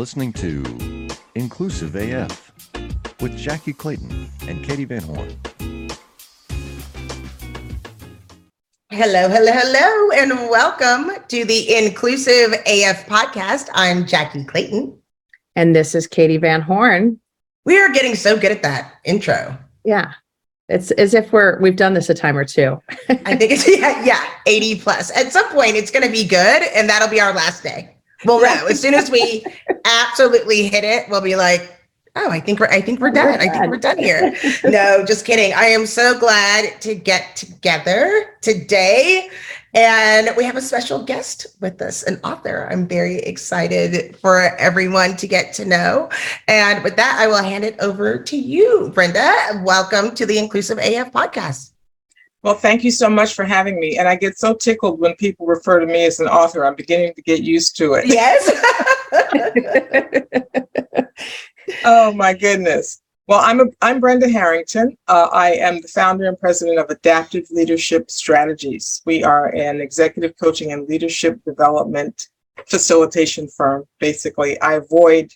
listening to Inclusive AF with Jackye Clayton and Katee Van Horn. Hello, hello, hello, and welcome to the Inclusive AF podcast. I'm Jackye Clayton. And this is Katee Van Horn. We are getting so good at that intro. Yeah. It's as if we're we've done this a time or two. I think it's yeah, yeah, 80 plus. At some point it's gonna be good, and that'll be our last day. Well, no, as soon as we absolutely hit it, we'll be like, oh, I think we're I think we're done. I think we're done here. no, just kidding. I am so glad to get together today. And we have a special guest with us, an author. I'm very excited for everyone to get to know. And with that, I will hand it over to you, Brenda. Welcome to the Inclusive AF podcast. Well, thank you so much for having me. And I get so tickled when people refer to me as an author. I'm beginning to get used to it. Yes. oh my goodness. Well, I'm a, I'm Brenda Harrington. Uh, I am the founder and president of Adaptive Leadership Strategies. We are an executive coaching and leadership development facilitation firm. Basically, I avoid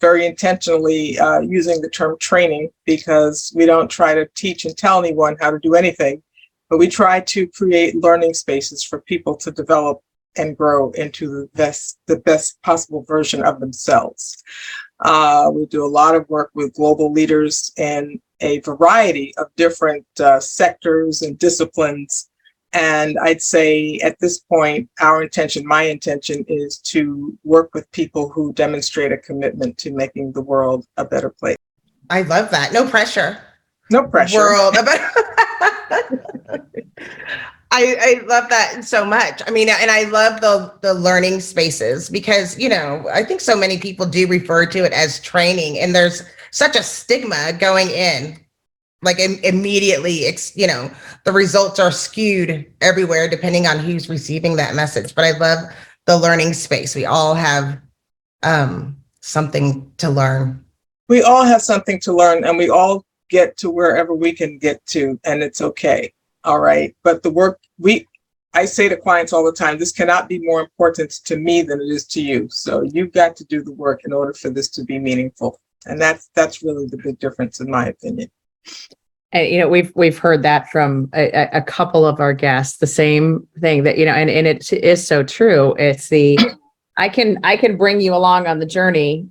very intentionally uh, using the term training because we don't try to teach and tell anyone how to do anything, but we try to create learning spaces for people to develop and grow into the best the best possible version of themselves. Uh, we do a lot of work with global leaders in a variety of different uh, sectors and disciplines. And I'd say at this point, our intention, my intention, is to work with people who demonstrate a commitment to making the world a better place. I love that. No pressure. No pressure. World. I, I love that so much. I mean, and I love the the learning spaces because you know I think so many people do refer to it as training, and there's such a stigma going in, like Im- immediately. It's you know the results are skewed everywhere depending on who's receiving that message. But I love the learning space. We all have um, something to learn. We all have something to learn, and we all get to wherever we can get to, and it's okay all right. But the work we i say to clients all the time this cannot be more important to me than it is to you. So you've got to do the work in order for this to be meaningful. And that's that's really the big difference in my opinion. And you know we've we've heard that from a, a couple of our guests the same thing that you know and, and it is so true. It's the i can i can bring you along on the journey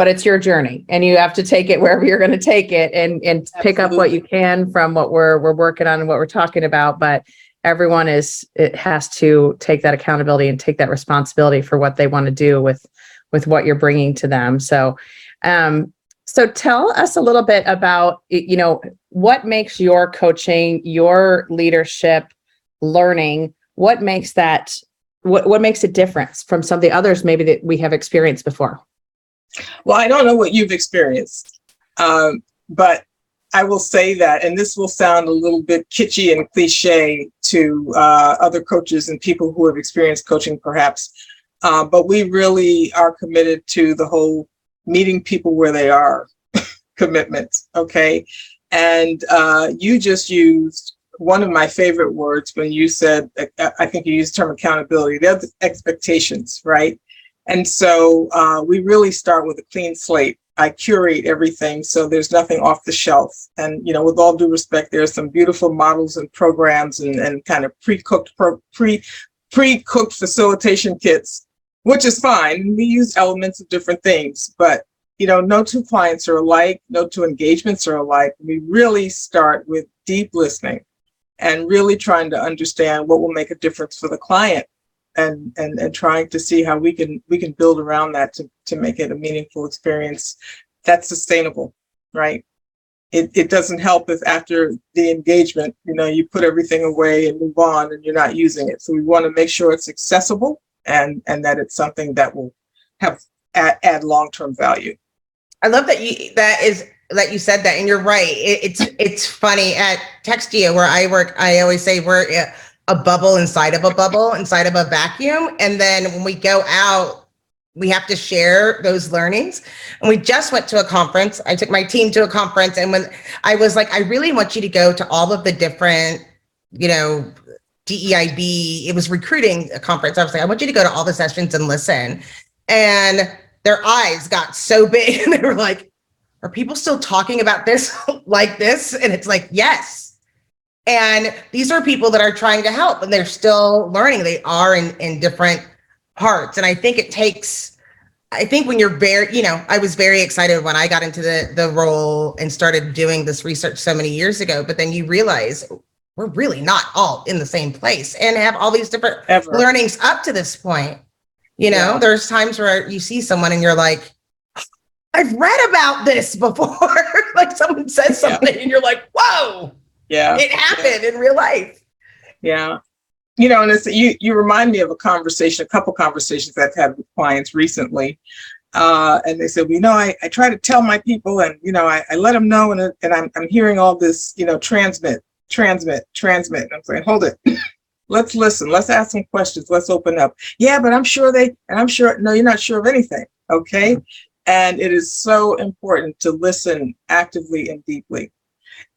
but it's your journey and you have to take it wherever you're going to take it and and Absolutely. pick up what you can from what we're we're working on and what we're talking about but everyone is it has to take that accountability and take that responsibility for what they want to do with with what you're bringing to them so um so tell us a little bit about you know what makes your coaching your leadership learning what makes that what what makes it different from some of the others maybe that we have experienced before well, I don't know what you've experienced, um, but I will say that, and this will sound a little bit kitschy and cliche to uh, other coaches and people who have experienced coaching, perhaps, uh, but we really are committed to the whole meeting people where they are commitment. Okay. And uh, you just used one of my favorite words when you said, I think you used the term accountability, the other expectations, right? And so uh, we really start with a clean slate. I curate everything so there's nothing off the shelf. And you know, with all due respect, there are some beautiful models and programs and, and kind of pre-cooked pre pre-cooked facilitation kits, which is fine. We use elements of different things, but you know, no two clients are alike, no two engagements are alike. We really start with deep listening and really trying to understand what will make a difference for the client and and and trying to see how we can we can build around that to to make it a meaningful experience that's sustainable right? It, it doesn't help if after the engagement you know you put everything away and move on and you're not using it. So we want to make sure it's accessible and and that it's something that will have add, add long-term value. I love that you that is that you said that and you're right. It, it's it's funny at Textio where i work i always say we're a bubble inside of a bubble inside of a vacuum and then when we go out we have to share those learnings and we just went to a conference i took my team to a conference and when i was like i really want you to go to all of the different you know DEIB, it was recruiting a conference. I was like, I want you to go to all the sessions and listen. And their eyes got so big and they were like, are people still talking about this like this? And it's like, yes. And these are people that are trying to help and they're still learning. They are in, in different parts. And I think it takes, I think when you're very, you know, I was very excited when I got into the the role and started doing this research so many years ago, but then you realize we're really not all in the same place and have all these different Ever. learnings up to this point. You know, Yeah. there's times where you see someone and you're like, I've read about this before. like someone says Yeah. something and you're like, whoa, Yeah. it happened in real life. Yeah. You know, and it's you you remind me of a conversation, a couple conversations I've had with clients recently. Uh, and they said, well, you know, I, I try to tell my people and, you know, I, I let them know and, and I'm, I'm hearing all this, you know, transmit, transmit, transmit. And I'm saying, hold it. Let's listen. Let's ask some questions. Let's open up. Yeah, but I'm sure they, and I'm sure, no, you're not sure of anything. Okay. And it is so important to listen actively and deeply.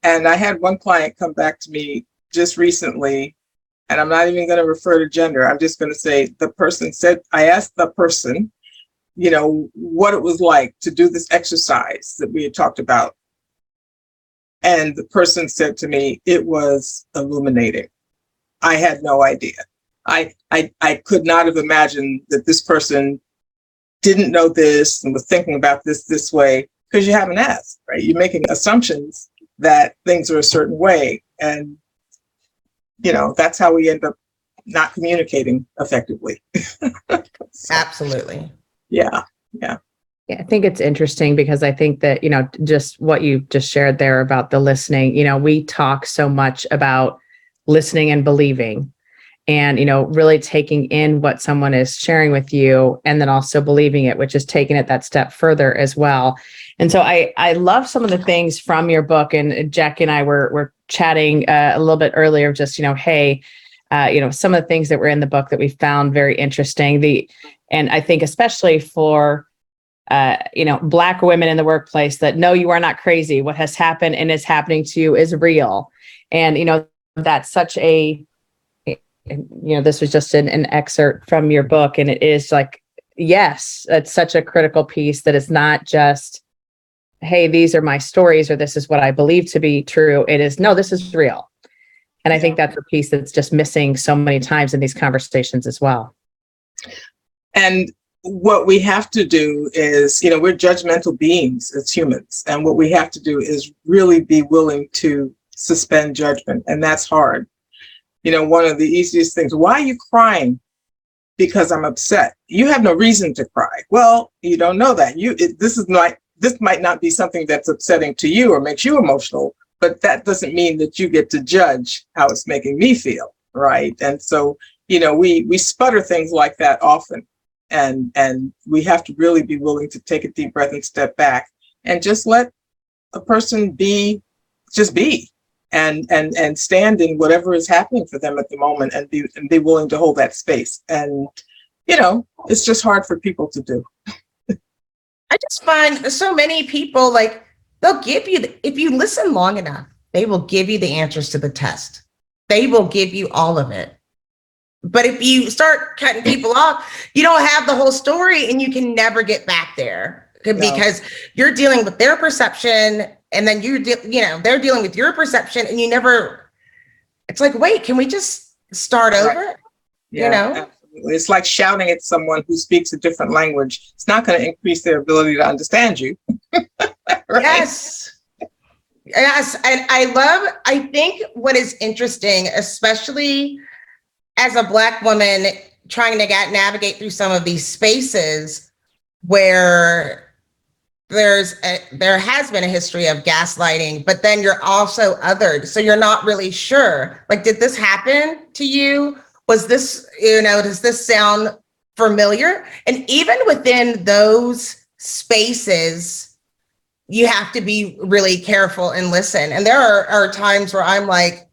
And I had one client come back to me just recently and I'm not even going to refer to gender. I'm just going to say the person said, I asked the person, you know, what it was like to do this exercise that we had talked about. And the person said to me, it was illuminating. I had no idea. I, I, I could not have imagined that this person didn't know this and was thinking about this this way because you haven't asked, right? You're making assumptions that things are a certain way. And you know, that's how we end up not communicating effectively. Absolutely. Yeah. Yeah, I think it's interesting because I think that, you know, just what you just shared there about the listening, you know, we talk so much about listening and believing and, you know, really taking in what someone is sharing with you and then also believing it, which is taking it that step further as well. And so I I love some of the things from your book and Jack and I were were chatting uh, a little bit earlier just, you know, hey, uh, you know, some of the things that were in the book that we found very interesting. The and I think especially for uh, you know, black women in the workplace that no, you are not crazy. What has happened and is happening to you is real. And, you know, that's such a, you know, this was just an, an excerpt from your book. And it is like, yes, it's such a critical piece that it's not just, hey, these are my stories or this is what I believe to be true. It is, no, this is real. And I think that's a piece that's just missing so many times in these conversations as well. And what we have to do is, you know, we're judgmental beings as humans. And what we have to do is really be willing to suspend judgment. And that's hard. You know, one of the easiest things, why are you crying? Because I'm upset. You have no reason to cry. Well, you don't know that. You, it, this is not, this might not be something that's upsetting to you or makes you emotional, but that doesn't mean that you get to judge how it's making me feel. Right. And so, you know, we, we sputter things like that often and and we have to really be willing to take a deep breath and step back and just let a person be just be and and and stand in whatever is happening for them at the moment and be and be willing to hold that space and you know it's just hard for people to do I just find so many people like they'll give you the, if you listen long enough, they will give you the answers to the test. They will give you all of it. But if you start cutting people off, you don't have the whole story and you can never get back there because you're dealing with their perception and then you de- you know, they're dealing with your perception and you never it's like, wait, can we just start Right. over? you know? It's like shouting at someone who speaks a different language it's not going to increase their ability to understand you Right? Yes. Yes. And I love, I think what is interesting, especially as a Black woman trying to get, navigate through some of these spaces where there's a, there has been a history of gaslighting, but then you're also othered. So you're not really sure. Like, did this happen to you? Was this, you know, does this sound familiar? And even within those spaces, you have to be really careful and listen. And there are, are times where I'm like,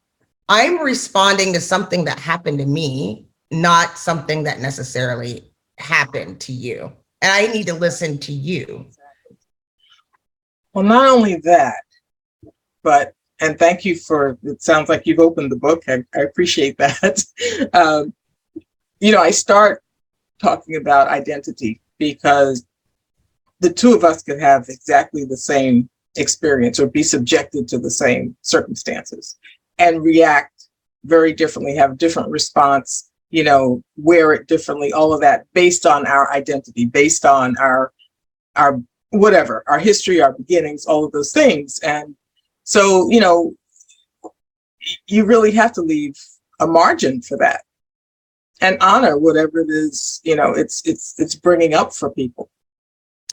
I'm responding to something that happened to me, not something that necessarily happened to you. And I need to listen to you. Well, not only that, but and thank you for it sounds like you've opened the book. I, I appreciate that. um, you know, I start talking about identity because the two of us could have exactly the same experience or be subjected to the same circumstances and react very differently, have different response, you know, wear it differently, all of that based on our identity, based on our our whatever, our history, our beginnings, all of those things. And so, you know, you really have to leave a margin for that and honor whatever it is, you know, it's it's it's bringing up for people.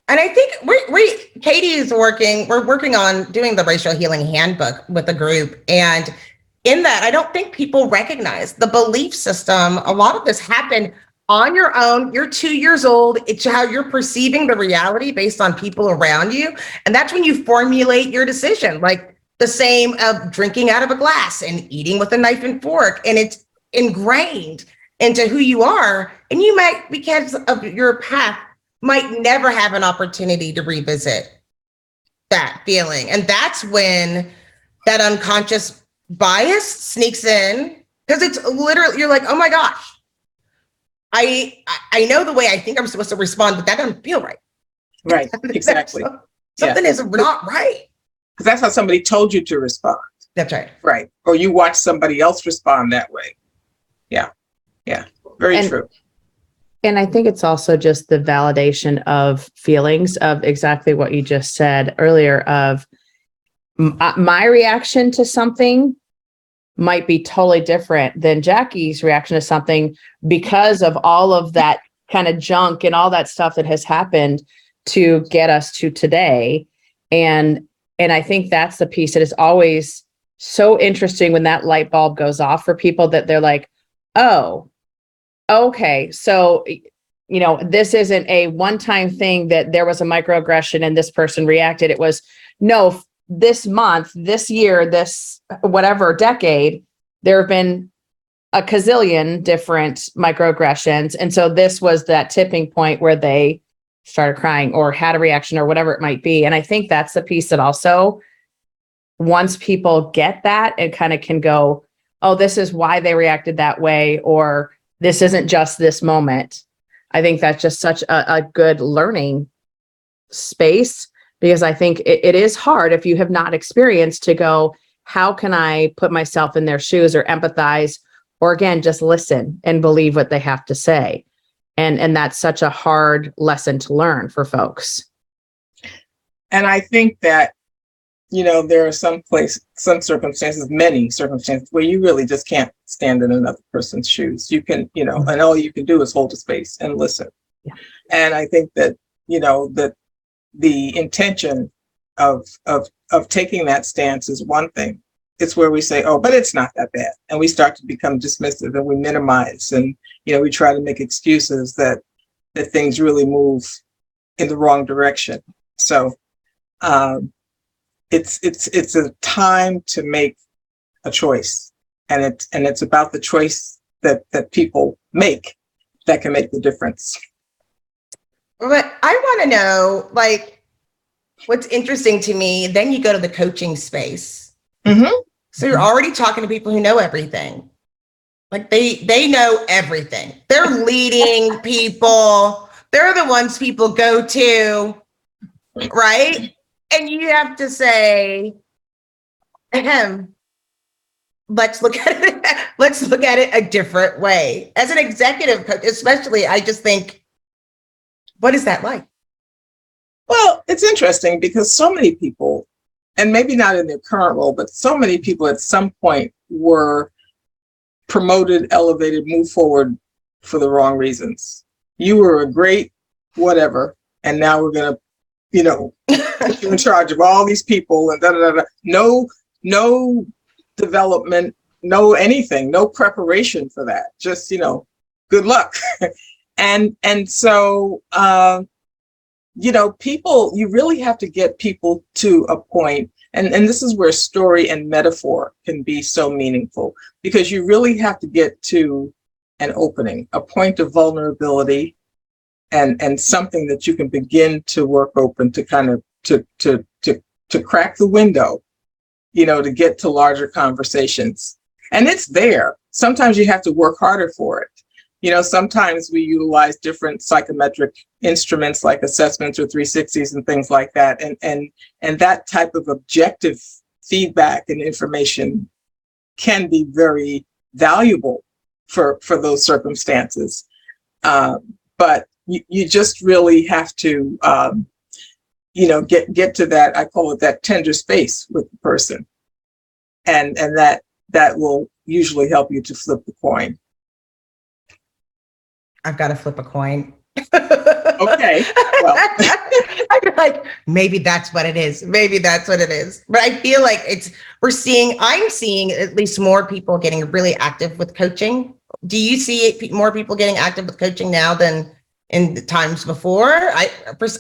And I think we we Katee is working, we're working on doing the racial healing handbook with the group. And in that, I don't think people recognize the belief system. A lot of this happened on your own. You're two years old. It's how you're perceiving the reality based on people around you. And that's when you formulate your decision. Like the same of drinking out of a glass and eating with a knife and fork. And it's ingrained into who you are. And you might, because of your path, might never have an opportunity to revisit that feeling. And that's when that unconscious bias sneaks in because it's literally, you're like, oh my gosh, I, I- know the way I think I'm supposed to respond, but that doesn't feel right. Right, exactly. Something is not right. Because that's how somebody told you to respond. That's right. Right. Or you watch somebody else respond that way. Yeah. Yeah. Very And- true. And I think it's also just the validation of feelings of exactly what you just said earlier of m- uh, my reaction to something might be totally different than Jackye's reaction to something because of all of that kind of junk and all that stuff that has happened to get us to today. And and I think that's the piece that is always so interesting when that light bulb goes off for people that they're like, "Oh, okay so you know this isn't a one time thing that there was a microaggression and this person reacted. It was no this month this year this whatever decade there have been a gazillion different microaggressions. And so this was that tipping point where they started crying or had a reaction or whatever it might be and i think that's the piece that also once people get that and kind of can go oh this is why they reacted that way or this isn't just this moment. I think that's just such a, a good learning space because I think it, it is hard if you have not experienced to go, how can I put myself in their shoes or empathize or again just listen and believe what they have to say. And and that's such a hard lesson to learn for folks. And I think that, you know, there are some place, some circumstances, many circumstances where you really just can't stand in another person's shoes. You can, you know, mm-hmm. and all you can do is hold a space and listen. Yeah. And I think that, you know, that the intention of of of taking that stance is one thing. It's where we say, oh, but it's not that bad. And we start to become dismissive and we minimize and, you know, we try to make excuses that that things really move in the wrong direction. So um, it's it's it's a time to make a choice, and it's and it's about the choice that that people make that can make the difference. But I want to know, like, what's interesting to me. Then you go to the coaching space. Mhm. So you're already talking to people who know everything. Like they they know everything. They're leading people. They're the ones people go to, right? And you have to say, ahem, let's look at it. Let's look at it a different way. As an executive coach, especially, I just think, what is that like? Well, it's interesting because so many people, and maybe not in their current role, but so many people at some point were promoted, elevated, moved forward for the wrong reasons. You were a great whatever, and now we're gonna, you know, put you in charge of all these people and da da da. No, no development, no anything, no preparation for that. Just you know, good luck. and and so. Um, you know, people, you really have to get people to a point, and, and this is where story and metaphor can be so meaningful because you really have to get to an opening, a point of vulnerability and and something that you can begin to work open to kind of to to to to crack the window, you know, to get to larger conversations. And it's there. Sometimes you have to work harder for it. You know, sometimes we utilize different psychometric instruments like assessments or 360s and things like that. And and and that type of objective feedback and information can be very valuable for for those circumstances. Uh, but you, you just really have to um, you know get get to that i call it that tender space with the person and and that that will usually help you to flip the coin I've got to flip a coin. Okay, well. I'm like, maybe that's what it is. Maybe that's what it is. But I feel like it's, we're seeing, I'm seeing at least more people getting really active with coaching. Do you see more people getting active with coaching now than in the times before? I,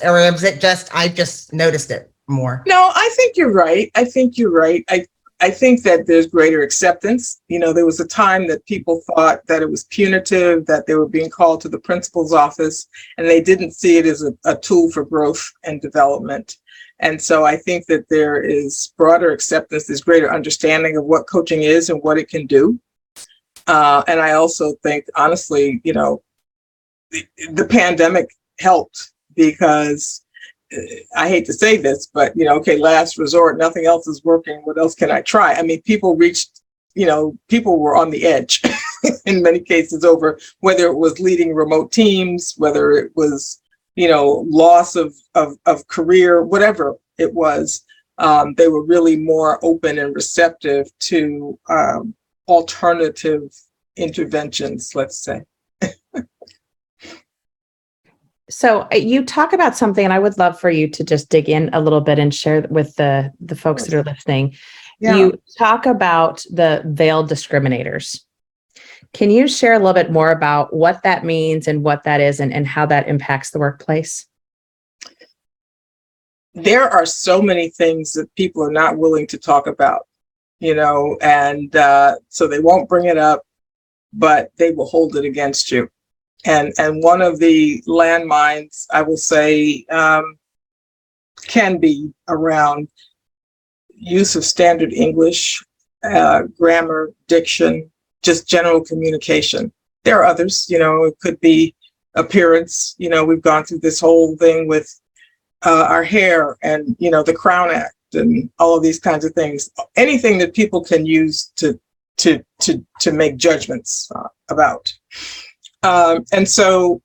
or is it just, I just noticed it more? No, I think you're right. I think you're right. I I think that there's greater acceptance. You know, there was a time that people thought that it was punitive, that they were being called to the principal's office, and they didn't see it as a, a tool for growth and development. And so I think that there is broader acceptance, there's greater understanding of what coaching is and what it can do. Uh, and I also think, honestly, you know, the, the pandemic helped because I hate to say this, but you know, okay, last resort, nothing else is working. What else can I try? I mean, people reached, you know, people were on the edge in many cases over whether it was leading remote teams, whether it was, you know, loss of of, of career, whatever it was. Um, they were really more open and receptive to um, alternative interventions, let's say. So uh, you talk about something, and I would love for you to just dig in a little bit and share with the the folks that are listening. You talk about the veiled discriminators. Can you share a little bit more about what that means and what that is and, and how that impacts the workplace? there are so many things that people are not willing to talk about, you know, and uh, so they won't bring it up, but they will hold it against you. And and one of the landmines I will say um, can be around use of standard English, uh, grammar, diction, just general communication. There are others, you know, it could be appearance. You know, we've gone through this whole thing with uh, our hair and you know the Crown Act and all of these kinds of things. Anything that people can use to to to to make judgments uh, about. Um, and so,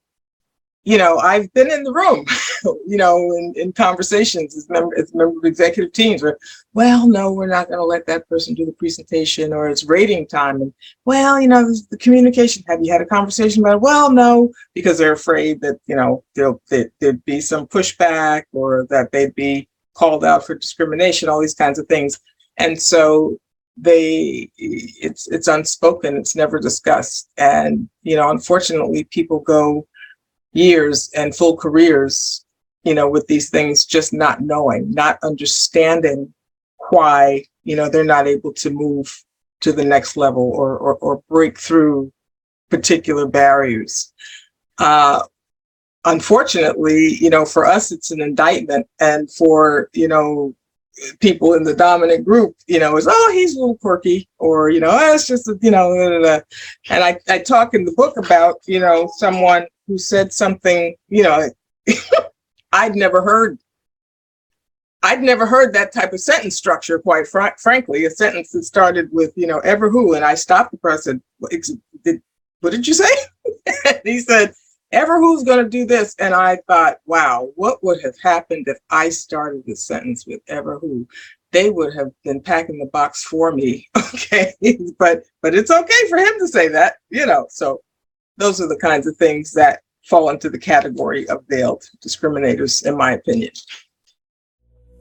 you know, I've been in the room, you know, in, in conversations as member as member of executive teams where, well, no, we're not going to let that person do the presentation, or it's rating time, and well, you know, the communication. Have you had a conversation about it? Well, no, because they're afraid that you know there'll there, there'd be some pushback or that they'd be called out for discrimination, all these kinds of things. And so they it's it's unspoken, it's never discussed. And you know, unfortunately people go years and full careers, you know, with these things just not knowing, not understanding why, you know, they're not able to move to the next level or or, or break through particular barriers. Uh, unfortunately, you know, for us, it's an indictment, and for you know, people in the dominant group, you know, is oh, he's a little quirky, or you know, oh, it's just you know, da, da, da. and I I talk in the book about you know someone who said something, you know, I'd never heard. I'd never heard that type of sentence structure, quite fr- frankly. A sentence that started with, you know, ever who, and I stopped the person. Did, what did you say? he said, ever who's going to do this? And i thought wow what would have happened if i started the sentence with ever who? They would have been packing the box for me okay? But but it's okay for him to say that you know? So those are the kinds of things that fall into the category of veiled discriminators in my opinion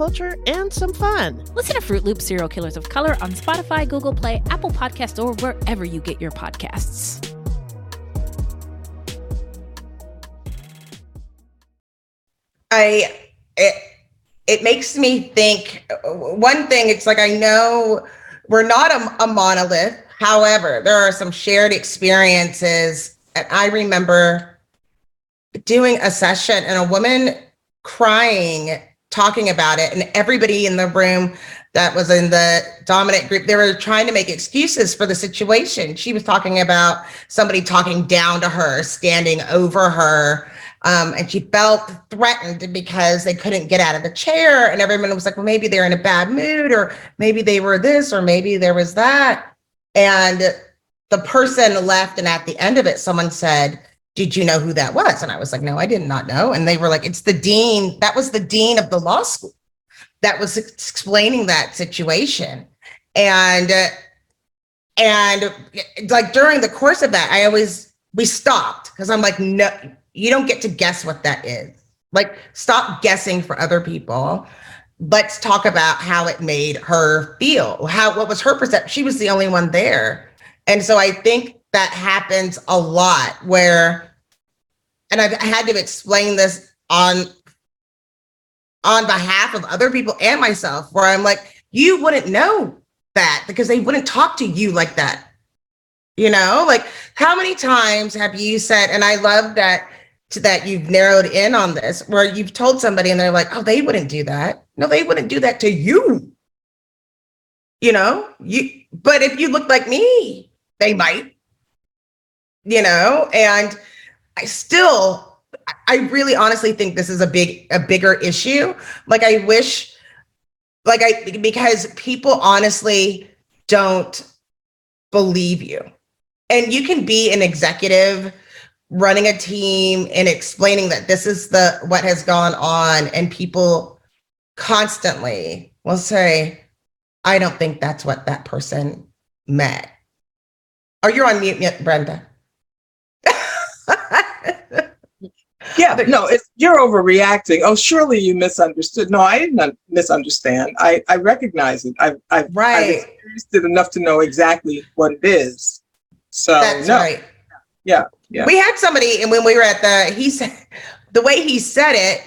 culture and some fun. Listen to Fruit Loop Serial Killers of Color on Spotify, Google Play, Apple Podcasts, or wherever you get your podcasts. I it, it makes me think one thing it's like I know we're not a, a monolith. However, there are some shared experiences and I remember doing a session and a woman crying talking about it and everybody in the room that was in the dominant group they were trying to make excuses for the situation. She was talking about somebody talking down to her standing over her um, and she felt threatened because they couldn't get out of the chair and everyone was like well maybe they're in a bad mood or maybe they were this or maybe there was that. And the person left and at the end of it someone said did you know who that was? And i was like no i did not know. And they were like it's the dean. That was the dean of the law school that was explaining that situation. And uh, and like during the course of that i always we stopped because i'm like no you don't get to guess what that is. Like stop guessing for other people. Let's talk about how it made her feel how what was her perception she was the only one there. And so i think that happens a lot where and i've had to explain this on on behalf of other people and myself where i'm like you wouldn't know that because they wouldn't talk to you like that. You know like how many times have you said and i love that that you've narrowed in on this where you've told somebody and they're like oh they wouldn't do that. No they wouldn't do that to you. You know you but if you look like me they might you know and i still i really honestly think this is a big a bigger issue. Like i wish like i because people honestly don't believe you. And you can be an executive running a team and explaining that this is the what has gone on and people constantly will say i don't think that's what that person meant. Are you on mute yet, brenda Yeah, but no, it's you're overreacting. Oh, surely you misunderstood. No, I didn't misunderstand. I I recognize it. I I right. I've experienced it enough to know exactly what it is. So that's no. right. Yeah, yeah. We had somebody, and when we were at the, he said, the way he said it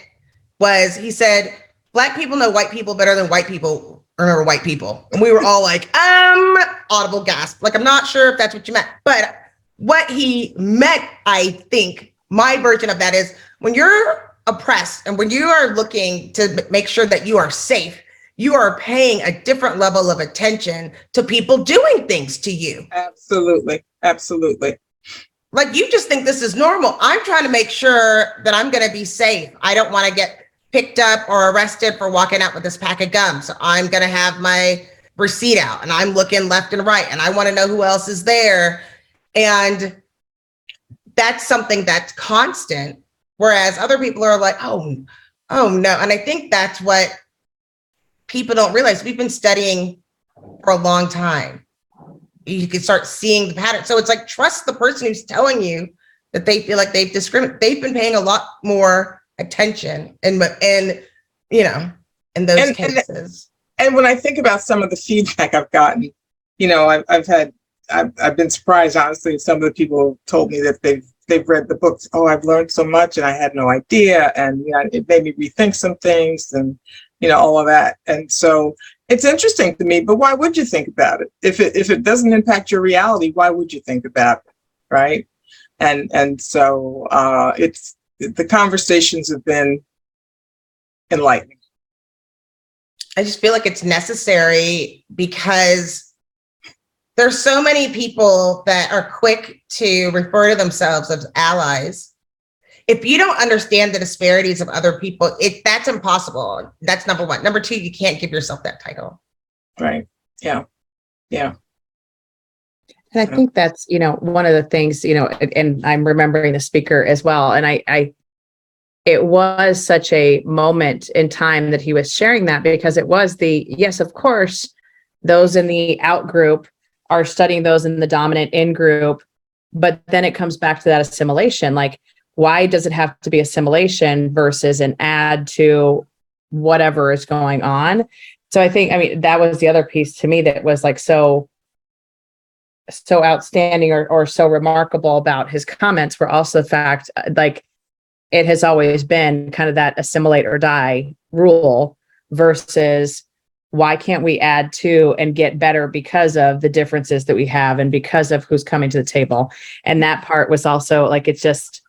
was, he said, "Black people know white people better than white people remember white people," and we were all like, "Um," audible gasp. Like, I'm not sure if that's what you meant, but what he meant, I think, my version of that is when you're oppressed and when you are looking to make sure that you are safe, you are paying a different level of attention to people doing things to you. Absolutely. Absolutely. Like you just think this is normal. I'm trying to make sure that I'm going to be safe. I don't want to get picked up or arrested for walking out with this pack of gum. So I'm going to have my receipt out and I'm looking left and right and I want to know who else is there. And that's something that's constant. Whereas other people are like, oh, oh no. And I think that's what people don't realize. We've been studying for a long time. You can start seeing the pattern. So it's like trust the person who's telling you that they feel like they've discriminated. They've been paying a lot more attention and and you know in those and, cases. And, and when I think about some of the feedback I've gotten, you know, I've, I've had I've, I've been surprised, honestly. Some of the people told me that they've they've read the books. Oh, I've learned so much, and I had no idea, and you know, it made me rethink some things, and you know, all of that. And so it's interesting to me. But why would you think about it if it if it doesn't impact your reality? Why would you think about it, right? And and so uh, it's the conversations have been enlightening. I just feel like it's necessary because there's so many people that are quick to refer to themselves as allies. If you don't understand the disparities of other people it that's impossible. That's number one. Number two you can't give yourself that title. Right. Yeah. Yeah. And i think that's you know one of the things you know and i'm remembering the speaker as well. And i i it was such a moment in time that he was sharing that because it was the yes of course those in the out group are studying those in the dominant in group but then it comes back to that assimilation. Like why does it have to be assimilation versus an add to whatever is going on? So i think i mean that was the other piece to me that was like so so outstanding or, or so remarkable about his comments were also the fact like it has always been kind of that assimilate or die rule versus why can't we add to and get better because of the differences that we have and because of who's coming to the table? And that part was also like it's just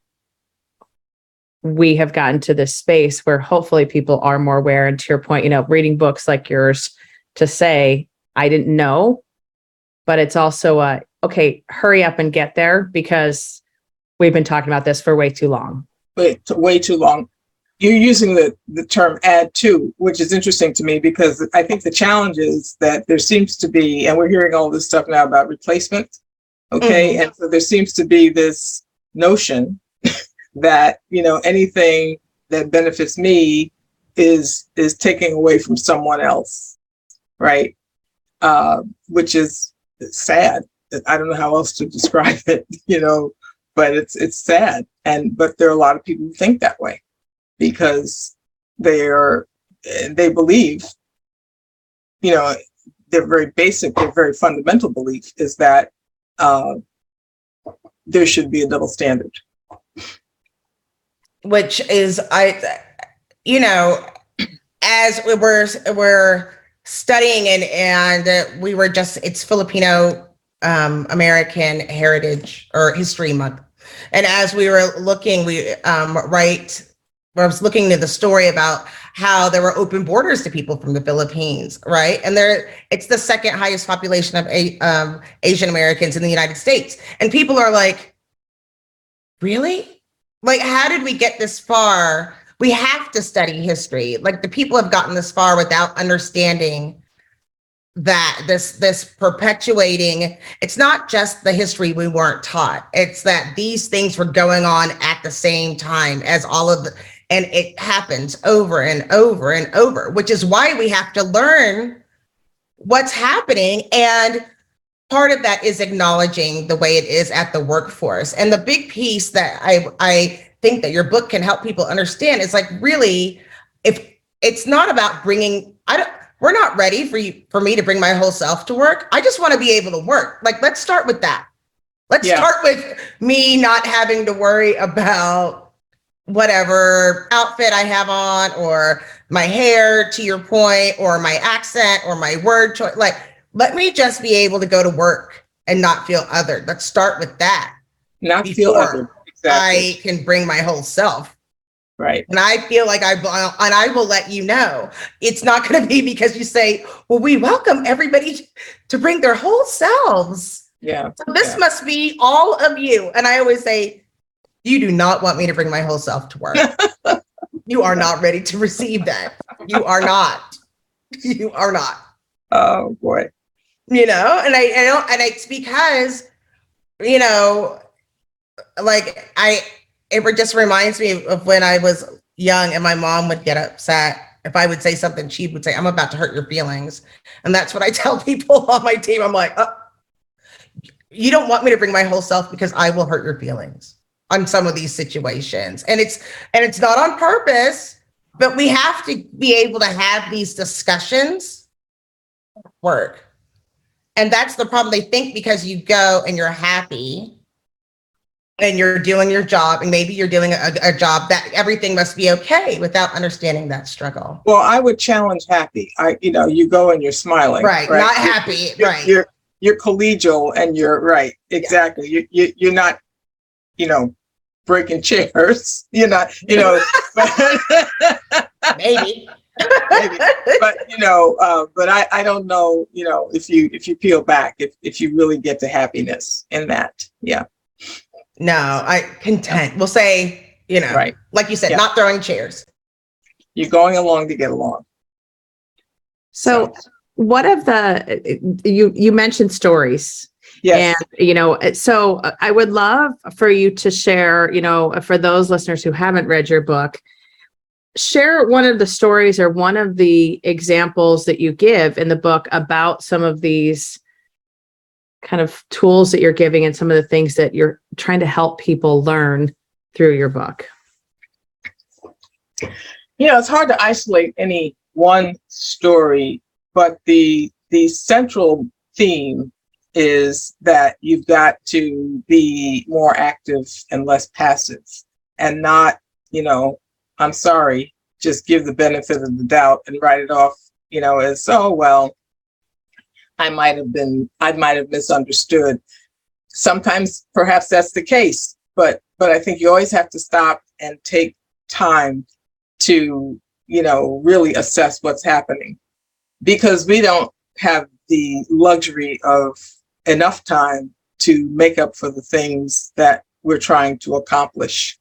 we have gotten to this space where hopefully people are more aware. And to your point you know reading books like yours to say i didn't know but it's also a okay hurry up and get there because we've been talking about this for way too long. Wait, way too long. You're using the, the term add to, which is interesting to me because I think the challenge is that there seems to be, and we're hearing all this stuff now about replacement. Okay. And so there seems to be this notion that, you know, anything that benefits me is is taking away from someone else. Right. Uh, which is sad. I don't know how else to describe it, you know, but it's it's sad and but there are a lot of people who think that way because they are they believe you know their very basic their very fundamental belief is that uh, there should be a double standard. Which is I, you know, as we were we're studying and and we were just it's Filipino um, American Heritage or History Month, and as we were looking, we um, right, I was looking at the story about how there were open borders to people from the Philippines, right? And there, it's the second highest population of a, um, Asian Americans in the United States, and people are like, really? like how did we get this far we have to study history like the people have gotten this far without understanding that this this perpetuating it's not just the history we weren't taught it's that these things were going on at the same time as all of the and it happens over and over and over which is why we have to learn what's happening and part of that is acknowledging the way it is at the workforce. And the big piece that I I think that your book can help people understand is like really if it's not about bringing I don't we're not ready for you for me to bring my whole self to work. I just want to be able to work. Like let's start with that. Let's Yeah. start with me not having to worry about whatever outfit I have on or my hair to your point or my accent or my word choice like let me just be able to go to work and not feel othered. Let's start with that. not feel other exactly I can bring my whole self. right And I feel like I, uh, and I will let you know, it's not going to be because you say, well, we welcome everybody to bring their whole selves. yeah So this Yeah. must be all of you. And I always say, you do not want me to bring my whole self to work. you are not ready to receive that. You are not. You are not. oh boy you know and i, I don't and it's because you know like i it just reminds me of when i was young and my mom would get upset if i would say something she would say i'm about to hurt your feelings and that's what i tell people on my team i'm like oh, you don't want me to bring my whole self because i will hurt your feelings on some of these situations and it's and it's not on purpose but we have to be able to have these discussions work and that's the problem. They think because you go and you're happy and you're doing your job, and maybe you're doing a, a job that everything must be okay without understanding that struggle. well i would challenge happy i you know you go and you're smiling Right. Not You're- happy. you're, Right. You're you're collegial and you're right. Exactly. You you you're not, you know, breaking chairs. You're not, you know, but, maybe. Maybe. but you know, uh, but I I don't know, you know, if you if you peel back, if if you really get to happiness in that. Yeah. no, I content. We'll say, you know, Right. like you said, Yeah. not throwing chairs. You're going along to get along. so what of the you you mentioned stories Yes. And, you know, so uh, I would love for you to share, you know, for those listeners who haven't read your book, share one of the stories or one of the examples that you give in the book about some of these kind of tools that you're giving and some of the things that you're trying to help people learn through your book. you know, it's hard to isolate any one story, but the the central theme is that you've got to be more active and less passive and not you know, I'm sorry, just give the benefit of the doubt and write it off, you know, as, oh, well, I might have been, I might have misunderstood. Sometimes perhaps that's the case, but, but I think you always have to stop and take time to, you know, really assess what's happening. Because we don't have the luxury of enough time to make up for the things that we're trying to accomplish.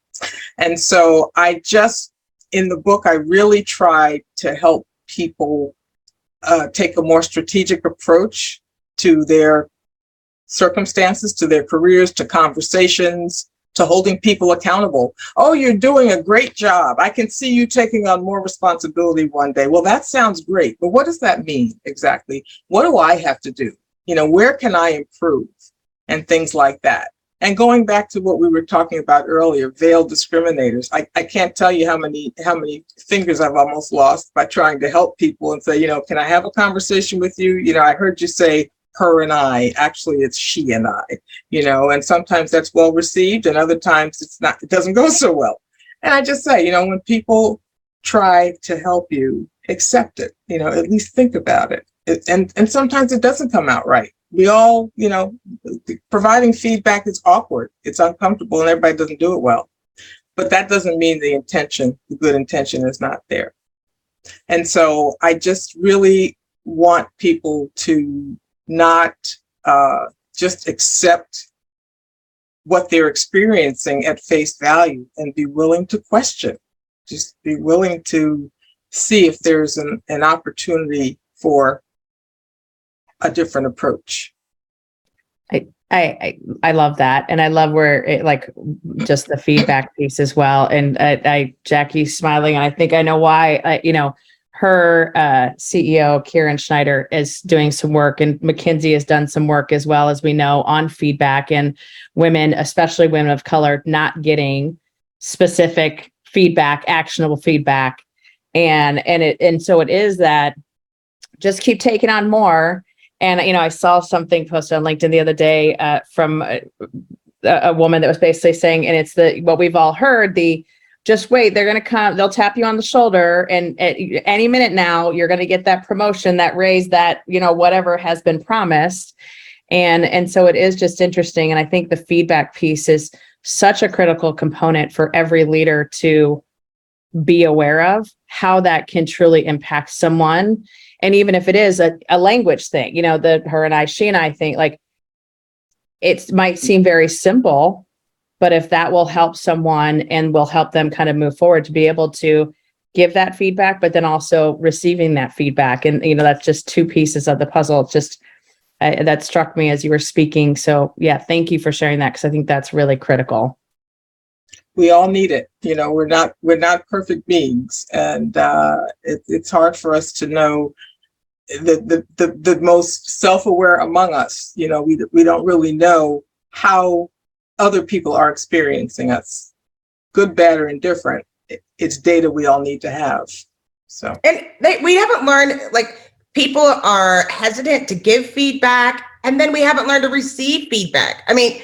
And so I just, in the book, I really tried to help people uh, take a more strategic approach to their circumstances, to their careers, to conversations, to holding people accountable. Oh, you're doing a great job. I can see you taking on more responsibility one day. Well, that sounds great, but what does that mean exactly? What do I have to do? You know, where can I improve? And things like that. And going back to what we were talking about earlier, veiled discriminators. I, I can't tell you how many how many fingers I've almost lost by trying to help people and say, you know, can I have a conversation with you? You know, I heard you say her and I. Actually, it's she and I. You know, and sometimes that's well received, and other times it's not. It doesn't go so well. And I just say, you know, when people try to help you, accept it. You know, at least think about it. And and sometimes it doesn't come out right we all, you know, providing feedback is awkward. It's uncomfortable and everybody doesn't do it well. But that doesn't mean the intention, the good intention is not there. And so I just really want people to not uh, just accept what they're experiencing at face value and be willing to question, just be willing to see if there's an, an opportunity for a different approach. I, I, I love that. And I love where it like just the feedback piece as well. And I, I Jackye's smiling and I think I know why, I, you know, her uh, CEO, Kieran Snyder is doing some work and McKinsey has done some work as well as we know on feedback and women, especially women of color, not getting specific feedback, actionable feedback. And, and it, and so it is that just keep taking on more and you know, I saw something posted on LinkedIn the other day uh, from a, a woman that was basically saying, and it's the what we've all heard the just wait they're going to come they'll tap you on the shoulder and at any minute now you're going to get that promotion that raise that you know whatever has been promised. And and so it is just interesting and i think the feedback piece is such a critical component for every leader to be aware of how that can truly impact someone and even if it is a, a language thing you know the her and i she and i think like it might seem very simple but if that will help someone and will help them kind of move forward to be able to give that feedback but then also receiving that feedback. And you know that's just two pieces of the puzzle. It's just uh, that struck me as you were speaking. So yeah thank you for sharing that because i think that's really critical. We all need it. You know we're not we're not perfect beings. And uh it, it's hard for us to know the, the, the, the most self-aware among us, you know, we, we don't really know how other people are experiencing us, good, bad, or indifferent. It's data we all need to have. So, and they, we haven't learned like people are hesitant to give feedback, and then we haven't learned to receive feedback. I mean,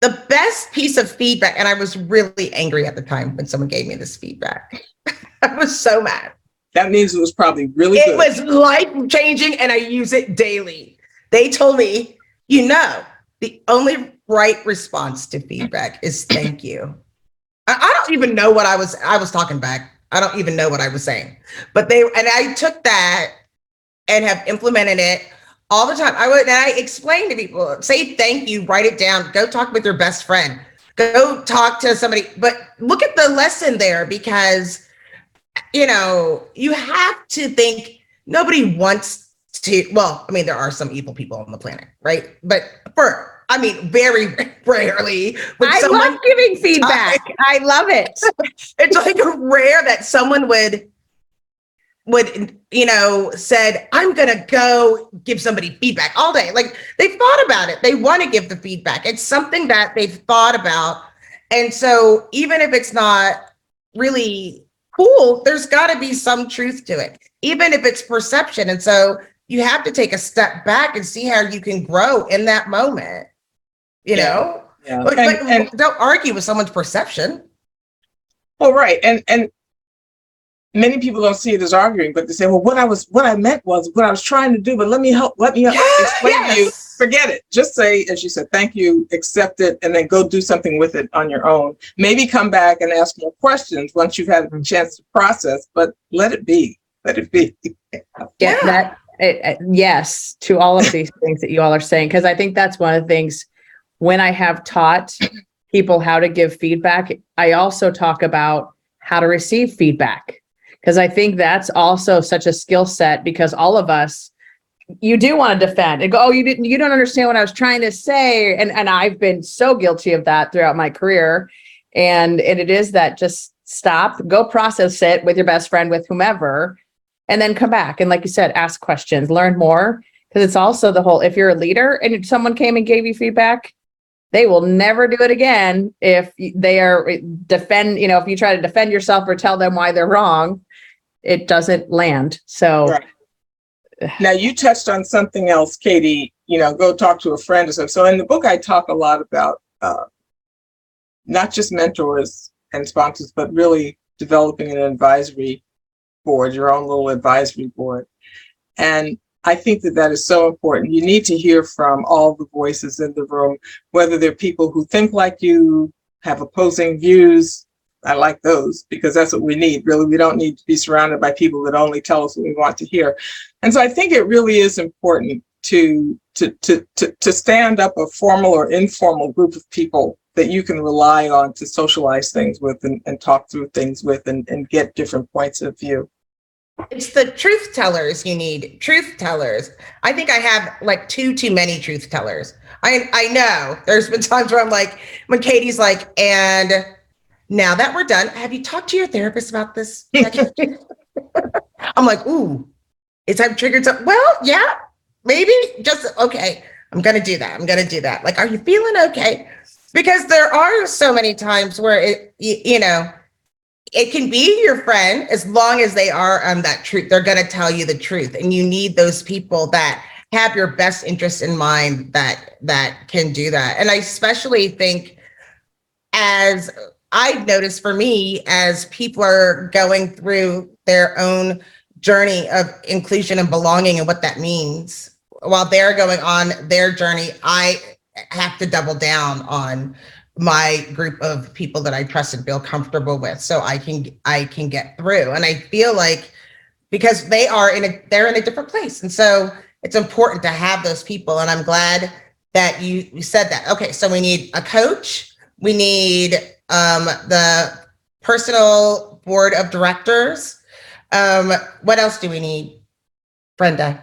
the best piece of feedback, and I was really angry at the time when someone gave me this feedback. I was so mad. That means it was probably really it good. was life changing and I use it daily. They told me, you know, the only right response to feedback is thank you. I, I don't even know what I was I was talking back. I don't even know what I was saying. But they and I took that and have implemented it all the time. I would and I explain to people, say thank you, write it down, go talk with your best friend, go talk to somebody. But look at the lesson there because you know, you have to think nobody wants to. Well, I mean, there are some evil people on the planet, right? But for I mean, very rarely. I someone, love giving feedback. I, I love it. it's like rare that someone would would you know said i'm gonna go give somebody feedback all day like they've thought about it they want to give the feedback it's something that they've thought about and so even if it's not really cool, there's got to be some truth to it, even if it's perception. And so you have to take a step back and see how you can grow in that moment, you Yeah. know? Yeah. But, And- but and- don't argue with someone's perception. Well, right, and and many people don't see it as arguing, but they say, "Well, what I was, what I meant was what I was trying to do." But let me help. Let me help Yeah, explain to you. Forget it. Just say, as you said, thank you, accept it, and then go do something with it on your own. Maybe come back and ask more questions once you've had a mm-hmm. chance to process. But let it be. Let it be. Yeah, Yeah. that it, it- yes to all of these things that you all are saying because I think that's one of the things when I have taught people how to give feedback, I also talk about how to receive feedback because I think that's also such a skill set because all of us you do want to defend and go oh you didn't you don't understand what I was trying to say. And and I've been so guilty of that throughout my career. And and it is that just stop go process it with your best friend with whomever and then come back and like you said ask questions learn more. Because it's also the whole if you're a leader and someone came and gave you feedback they will never do it again if they are eh, defend you know if you try to defend yourself or tell them why they're wrong it doesn't land so Right. Now you touched on something else, Katee. You know, go talk to a friend or something. So in the book, I talk a lot about uh, not just mentors and sponsors, but really developing an advisory board, your own little advisory board. And I think that that is so important. You need to hear from all the voices in the room, whether they're people who think like you, have opposing views. I like those because that's what we need. Really, we don't need to be surrounded by people that only tell us what we want to hear. And so I think it really is important to to to to, to stand up a formal or informal group of people that you can rely on to socialize things with and, and talk through things with and, and get different points of view. It's the truth tellers you need. Truth tellers. I think I have like two too many truth tellers. I I know there's been times where I'm like, when Katee's like, and now that we're done, have you talked to your therapist about this? I'm like, ooh, is I've triggered something? Well, yeah, maybe. Just okay. I'm gonna do that. I'm gonna do that. Like, are you feeling okay? Because there are so many times where it, y- you know, it can be your friend as long as they are um that truth they're to tell you the truth and you need those people that have your best interest in mind that that can do that and i especially think as i've noticed for me as people are going through their own journey of inclusion and belonging and what that means while they're going on their journey i have to double down on my group of people that I trust and feel comfortable with so I can I can get through. And I feel like because they are in a they're in a different place. And so it's important to have those people. And I'm glad that you, you said that. Okay so we need a coach. We need um the personal board of directors. Um what else do we need Brenda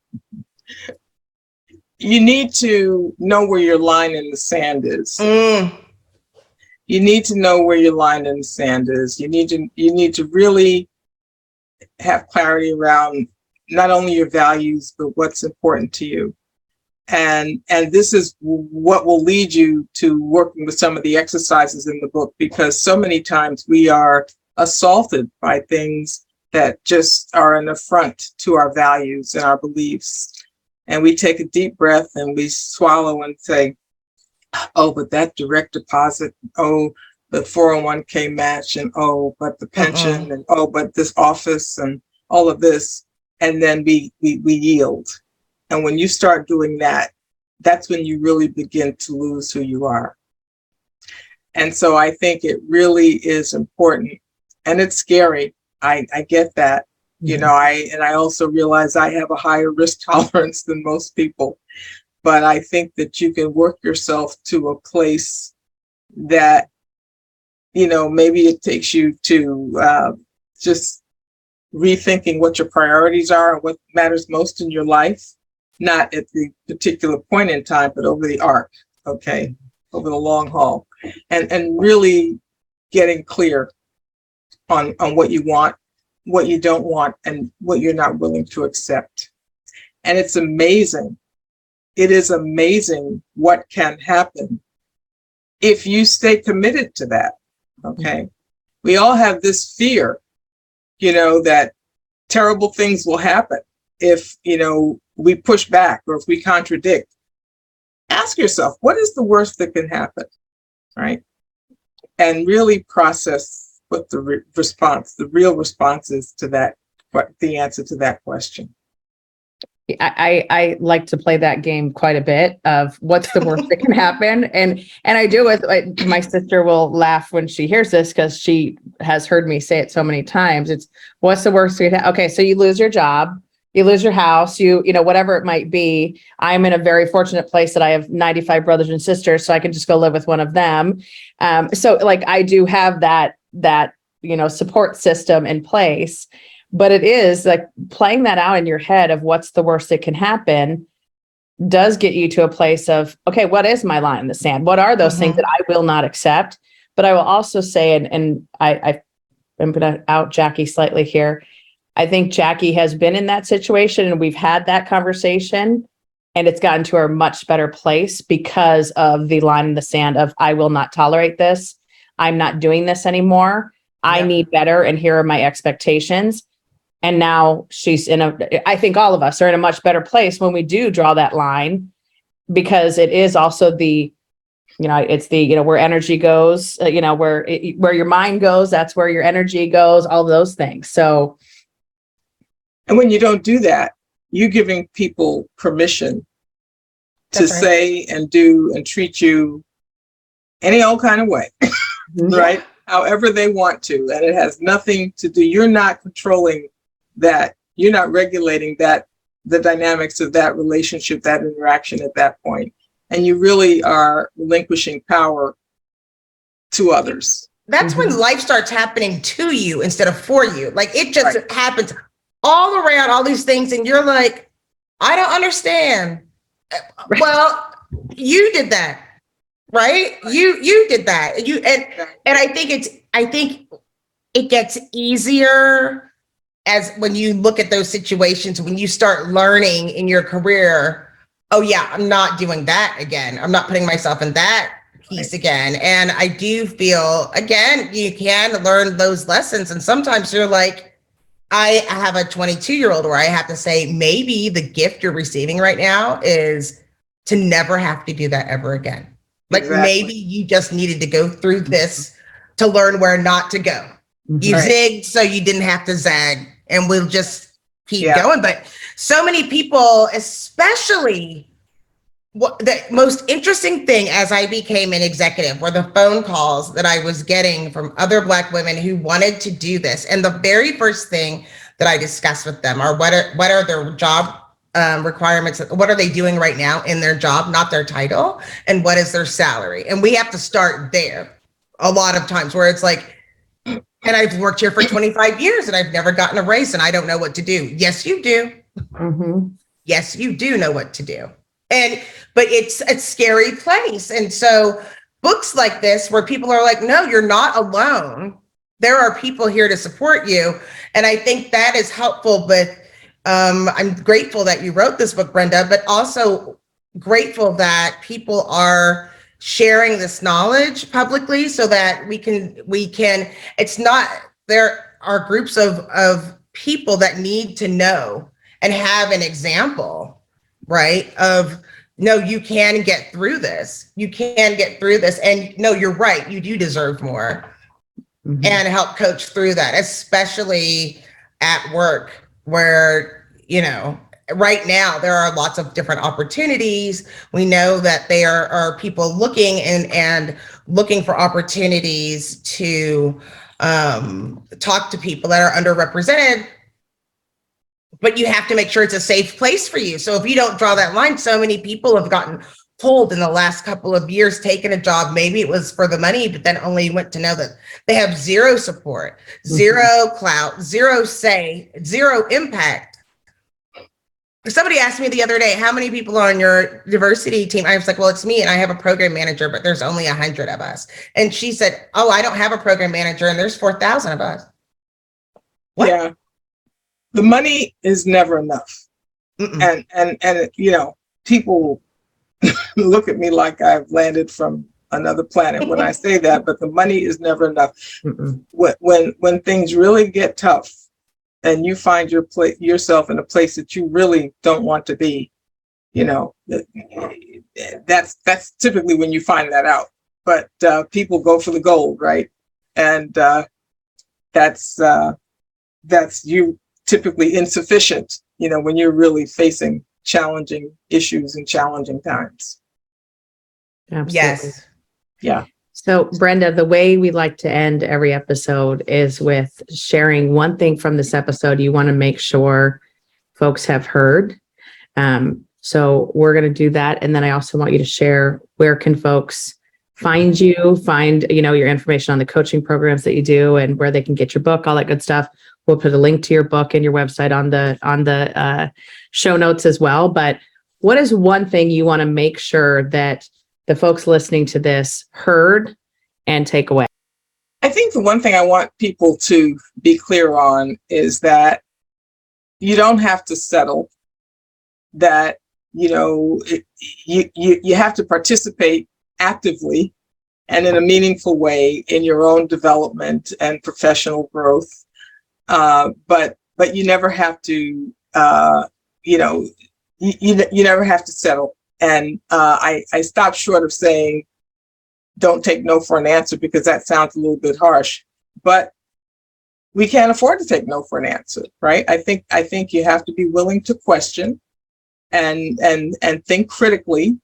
you need to know where your line in the sand is. Mm, you need to know where your line in the sand is. You need to you need to really have clarity around not only your values but what's important to you. And and this is what will lead you to working with some of the exercises in the book because so many times we are assaulted by things that just are an affront to our values and our beliefs. And we take a deep breath and we swallow and say, oh, but that direct deposit, oh, the 401k match, and oh, but the pension, and oh, but this office, and all of this. And then we, we, we yield. And when you start doing that, that's when you really begin to lose who you are. And so I think it really is important. And it's scary. I, I get that. You know, I and I also realize I have a higher risk tolerance than most people. But I think that you can work yourself to a place that, you know, maybe it takes you to uh, just rethinking what your priorities are and what matters most in your life, not at the particular point in time, but over the arc, okay, over the long haul. and and really getting clear on on what you want, what you don't want, and what you're not willing to accept. And it's amazing. It is amazing what can happen if you stay committed to that. Okay. Mm-hmm. We all have this fear, you know, that terrible things will happen if, you know, we push back or if we contradict. Ask yourself, what is the worst that can happen? Right. And really process what the re- response, the real response is to that, what the answer to that question. I, I I like to play that game quite a bit of what's the worst that can happen. And and I do with like, my sister will laugh when she hears this because she has heard me say it so many times. It's what's the worst that okay so you lose your job you lose your house you you know whatever it might be. I'm in a very fortunate place that i have 95 brothers and sisters so i can just go live with one of them. Um, so like i do have that that you know support system in place. But it is like playing that out in your head of what's the worst that can happen does get you to a place of okay what is my line in the sand? What are those things Mhm. that i will not accept? But i will also say and, and i i i'm going to out Jackye slightly here. I think Jackye has been in that situation and we've had that conversation and it's gotten to a much better place because of the line in the sand of i will not tolerate this i'm not doing this anymore i Yeah. need better and here are my expectations and now she's in a i think all of us are in a much better place when we do draw that line because it is also the you know it's the you know where energy goes uh, you know where it, where your mind goes that's where your energy goes all those things so And when you don't do that, you're giving people permission to That's right. say and do and treat you any old kind of way, right? However they want to. And it has nothing to do, you're not controlling that. You're not regulating that, the dynamics of that relationship, that interaction at that point. And you really are relinquishing power to others. That's when life starts happening to you instead of for you. Like it just happens all around all these things, and you're like, I don't understand. Uh, Well, you did that, right? You you did that. You and and I think it's I think it gets easier as when you look at those situations when you start learning in your career. Oh yeah, I'm not doing that again. I'm not putting myself in that piece again. And I do feel again, you can learn those lessons. And sometimes you're like, I have a 22 year old where I have to say, maybe the gift you're receiving right now is to never have to do that ever again. Like Exactly. maybe you just needed to go through this to learn where not to go. Mm-hmm. You Right. zigged so you didn't have to zag, and we'll just keep Yeah. going. But so many people, especially what the most interesting thing as I became an executive were the phone calls that I was getting from other Black women who wanted to do this. And the very first thing that I discussed with them are what are what are their job um, requirements? What are they doing right now in their job, not their title, and what is their salary? And we have to start there. A lot of times where it's like, and I've worked here for 25 years and I've never gotten a raise and I don't know what to do. Yes, you do Mhm. yes you do know what to do and but it's a scary place and so books like this where people are like no you're not alone there are people here to support you and i think that is helpful but um, i'm grateful that you wrote this book brenda but also grateful that people are sharing this knowledge publicly so that we can we can it's not there are groups of of people that need to know and have an example, right? Of no, you can get through this. You can get through this. And no, you're right. You do deserve more Mhm. and help coach through that, especially at work where, you know, right now there are lots of different opportunities. We know that there are people looking and and looking for opportunities to um, talk to people that are underrepresented but you have to make sure it's a safe place for you. So if you don't draw that line, so many people have gotten pulled in the last couple of years, taken a job. Maybe it was for the money, but then only went to know that they have zero support, mm-hmm. zero clout, zero say, zero impact. somebody asked me the other day, how many people are on your diversity team? I was like, well, it's me and I have a program manager, but there's only a hundred of us. And she said, oh, I don't have a program manager and there's 4,000 of us. What? Yeah. The money is never enough. Mm-mm. And and and you know, people look at me like I've landed from another planet when I say that, but the money is never enough. Mm-mm. When when things really get tough and you find your place yourself in a place that you really don't want to be, you know, that- that's that's typically when you find that out. But uh, people go for the gold, right? And uh, that's uh, that's you typically insufficient, you know, when you're really facing challenging issues and challenging times. Absolutely. Yes. Yeah. So, Brenda, the way we like to end every episode is with sharing one thing from this episode you want to make sure folks have heard. Um, so, we're going to do that, and then I also want you to share where can folks find you, find you know your information on the coaching programs that you do, and where they can get your book, all that good stuff. We'll put a link to your book and your website on the on the uh, show notes as well. But what is one thing you want to make sure that the folks listening to this heard and take away? I think the one thing I want people to be clear on is that you don't have to settle. That you know it, you, you you have to participate actively and in a meaningful way in your own development and professional growth. Uh, but but you never have to uh, you know you, you you never have to settle. And uh, I I stopped short of saying don't take no for an answer because that sounds a little bit harsh but we can't afford to take no for an answer right i think i think you have to be willing to question and and and think critically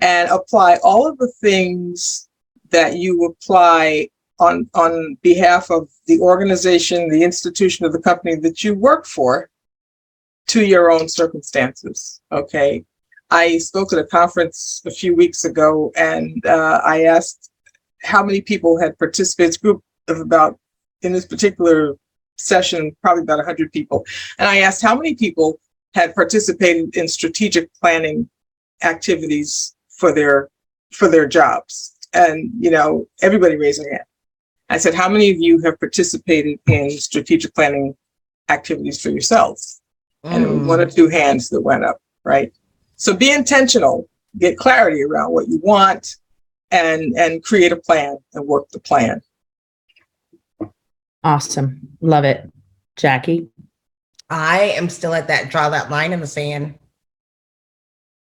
and apply all of the things that you apply on on behalf of the organization the institution or the company that you work for to your own circumstances okay I spoke at a conference a few weeks ago and uh, I asked how many people had participated. It's group of about, in this particular session, probably about 100 people. And I asked how many people had participated in strategic planning activities for their for their jobs. And you know, everybody raised their hand. I said, how many of you have participated in strategic planning activities for yourselves? And it was one or two hands that went up, right? So be intentional, get clarity around what you want and and create a plan and work the plan. Awesome. Love it. Jackye. I am still at that draw that line in the sand.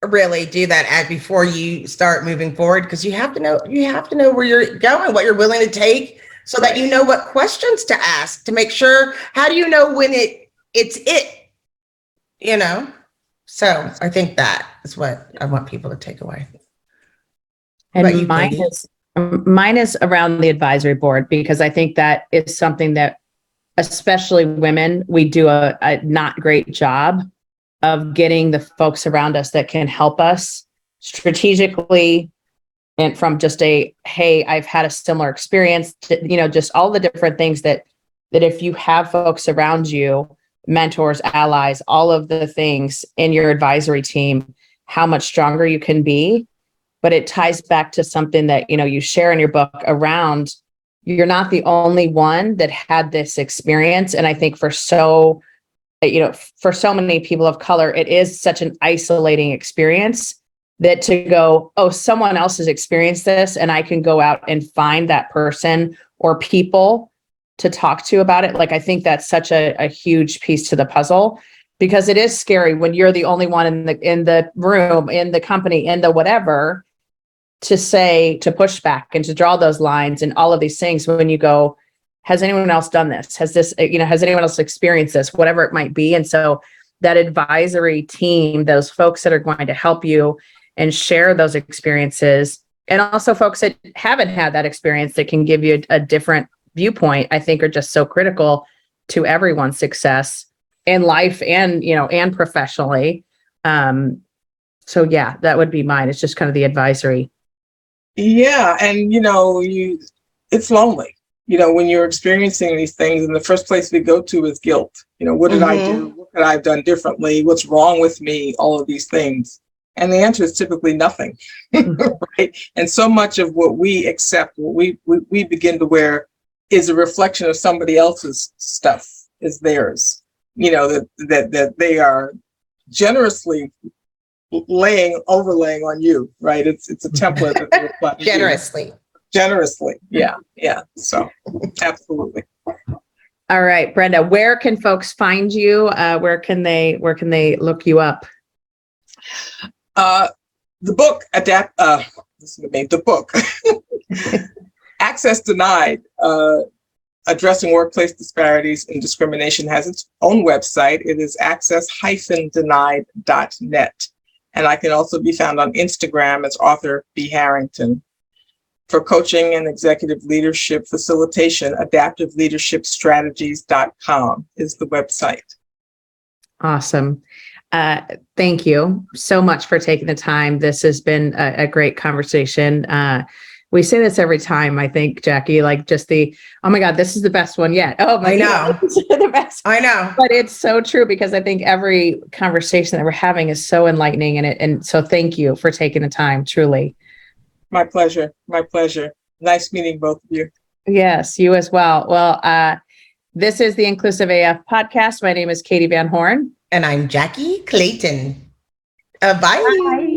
Really do that at before you start moving forward because you have to know you have to know where you're going, what you're willing to take, so that you know what questions to ask to make sure. How do you know when it it's it? You know. So I think that is what I want people to take away. And you, mine Katee? is mine is around the advisory board because I think that is something that especially women, we do a, a not great job of getting the folks around us that can help us strategically and from just a hey i've had a similar experience to, you know just all the different things that that if you have folks around you mentors allies all of the things in your advisory team how much stronger you can be. But it ties back to something that you know you share in your book around you're not the only one that had this experience. And i think for so you know for so many people of color it is such an isolating experience that to go oh someone else has experienced this and i can go out and find that person or people to talk to about it like i think that's such a, a huge piece to the puzzle because it is scary when you're the only one in the in the room in the company in the whatever to say to push back and to draw those lines and all of these things when you go has anyone else done this? Has this you know has anyone else experienced this whatever it might be? And so that advisory team those folks that are going to help you and share those experiences and also folks that haven't had that experience that can give you a, different viewpoint i think are just so critical to everyone's success in life and you know and professionally. Um so yeah that would be mine. It's just kind of the advisory. Yeah, and you know, you it's lonely. You know, when you're experiencing these things, and the first place we go to is guilt. You know, what did I do? Mm-hmm. What could I have done differently? What's wrong with me? All of these things. And the answer is typically nothing. right? And so much of what we accept, what we, we, we begin to wear is a reflection of somebody else's stuff, is theirs. You know, that that that they are generously laying overlaying on you, right? It's it's a template that. Generously. Generously. Yeah. Yeah. So absolutely. All right, Brenda, where can folks find you? Uh, where can they where can they look you up? Uh, the book adapt. Uh, listen to me. The book, Access Denied, uh, addressing workplace disparities and discrimination, has its own website. It is access-denied.net, and I can also be found on Instagram as author B Harrington. For coaching and executive leadership facilitation, adaptiveleadershipstrategies.com is the website. Awesome. Uh, thank you so much for taking the time. This has been a, a great conversation. Uh, we say this every time, I think, Jackye, like just the, oh my God, this is the best one yet. Oh my I know. God, the best. I know. But it's so true because I think every conversation that we're having is so enlightening. And it, and so thank you for taking the time, truly. My pleasure. My pleasure. Nice meeting both of you. Yes, you as well. Well, uh, this is the Inclusive AF podcast. My name is Katee Van Horn. And I'm Jackye Clayton. Uh, bye.